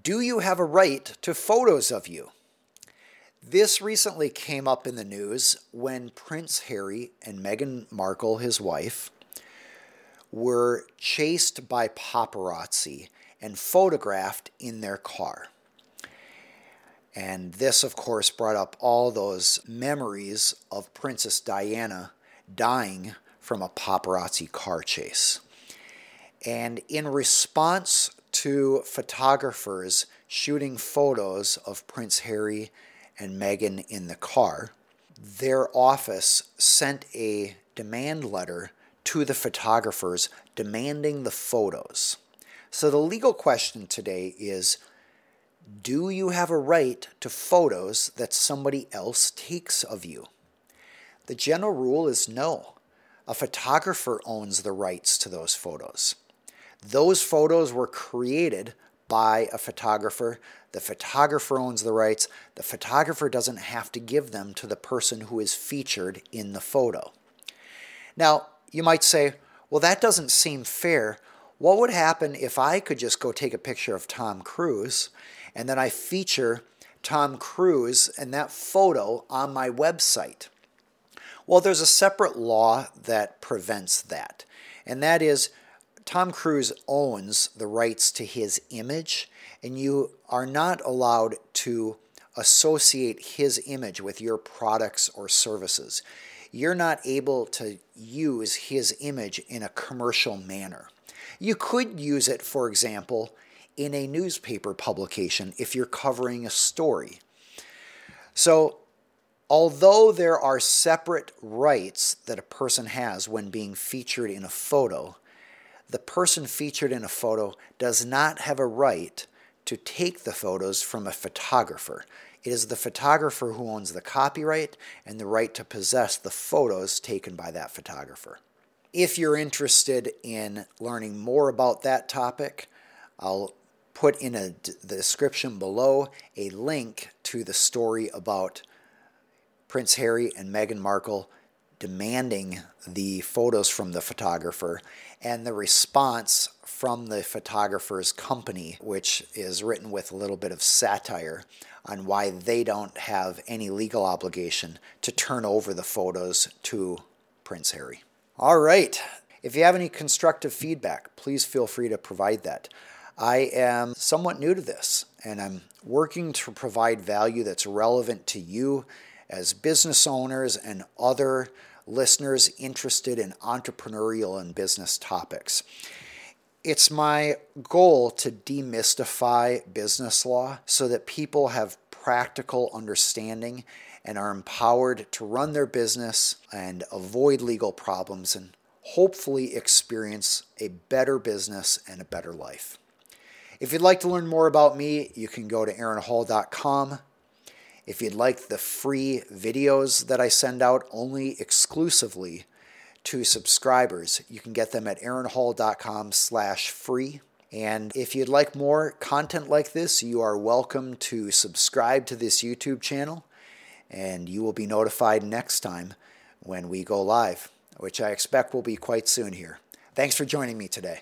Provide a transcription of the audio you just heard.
Do you have a right to photos of you? This recently came up in the news when Prince Harry and Meghan Markle, his wife, were chased by paparazzi and photographed in their car. And this, of course, brought up all those memories of Princess Diana dying from a paparazzi car chase. And in response to photographers shooting photos of Prince Harry and Meghan in the car, their office sent a demand letter to the photographers demanding the photos. So the legal question today is do you have a right to photos that somebody else takes of you? The general rule is no. A photographer owns the rights to those photos. Those photos were created by a photographer. The photographer owns the rights. The photographer doesn't have to give them to the person who is featured in the photo. Now, you might say, well, that doesn't seem fair. What would happen if I could just go take a picture of Tom Cruise and then I feature Tom Cruise and that photo on my website? Well, there's a separate law that prevents that, and that is Tom Cruise owns the rights to his image, and you are not allowed to associate his image with your products or services. You're not able to use his image in a commercial manner. You could use it, for example, in a newspaper publication if you're covering a story. So, although there are separate rights that a person has when being featured in a photo, the person featured in a photo does not have a right to take the photos from a photographer. It is the photographer who owns the copyright and the right to possess the photos taken by that photographer. If you're interested in learning more about that topic, I'll put in a, the description below a link to the story about Prince Harry and Meghan Markle demanding the photos from the photographer and the response from the photographer's company, which is written with a little bit of satire on why they don't have any legal obligation to turn over the photos to Prince Harry. All right. If you have any constructive feedback, please feel free to provide that. I am somewhat new to this and I'm working to provide value that's relevant to you as business owners and other listeners interested in entrepreneurial and business topics. It's my goal to demystify business law so that people have practical understanding and are empowered to run their business and avoid legal problems and hopefully experience a better business and a better life. If you'd like to learn more about me, you can go to aaronhall.com. If you'd like the free videos that I send out only exclusively to subscribers, you can get them at aaronhall.com slash free. And if you'd like more content like this, you are welcome to subscribe to this YouTube channel, and you will be notified next time when we go live, which I expect will be quite soon here. Thanks for joining me today.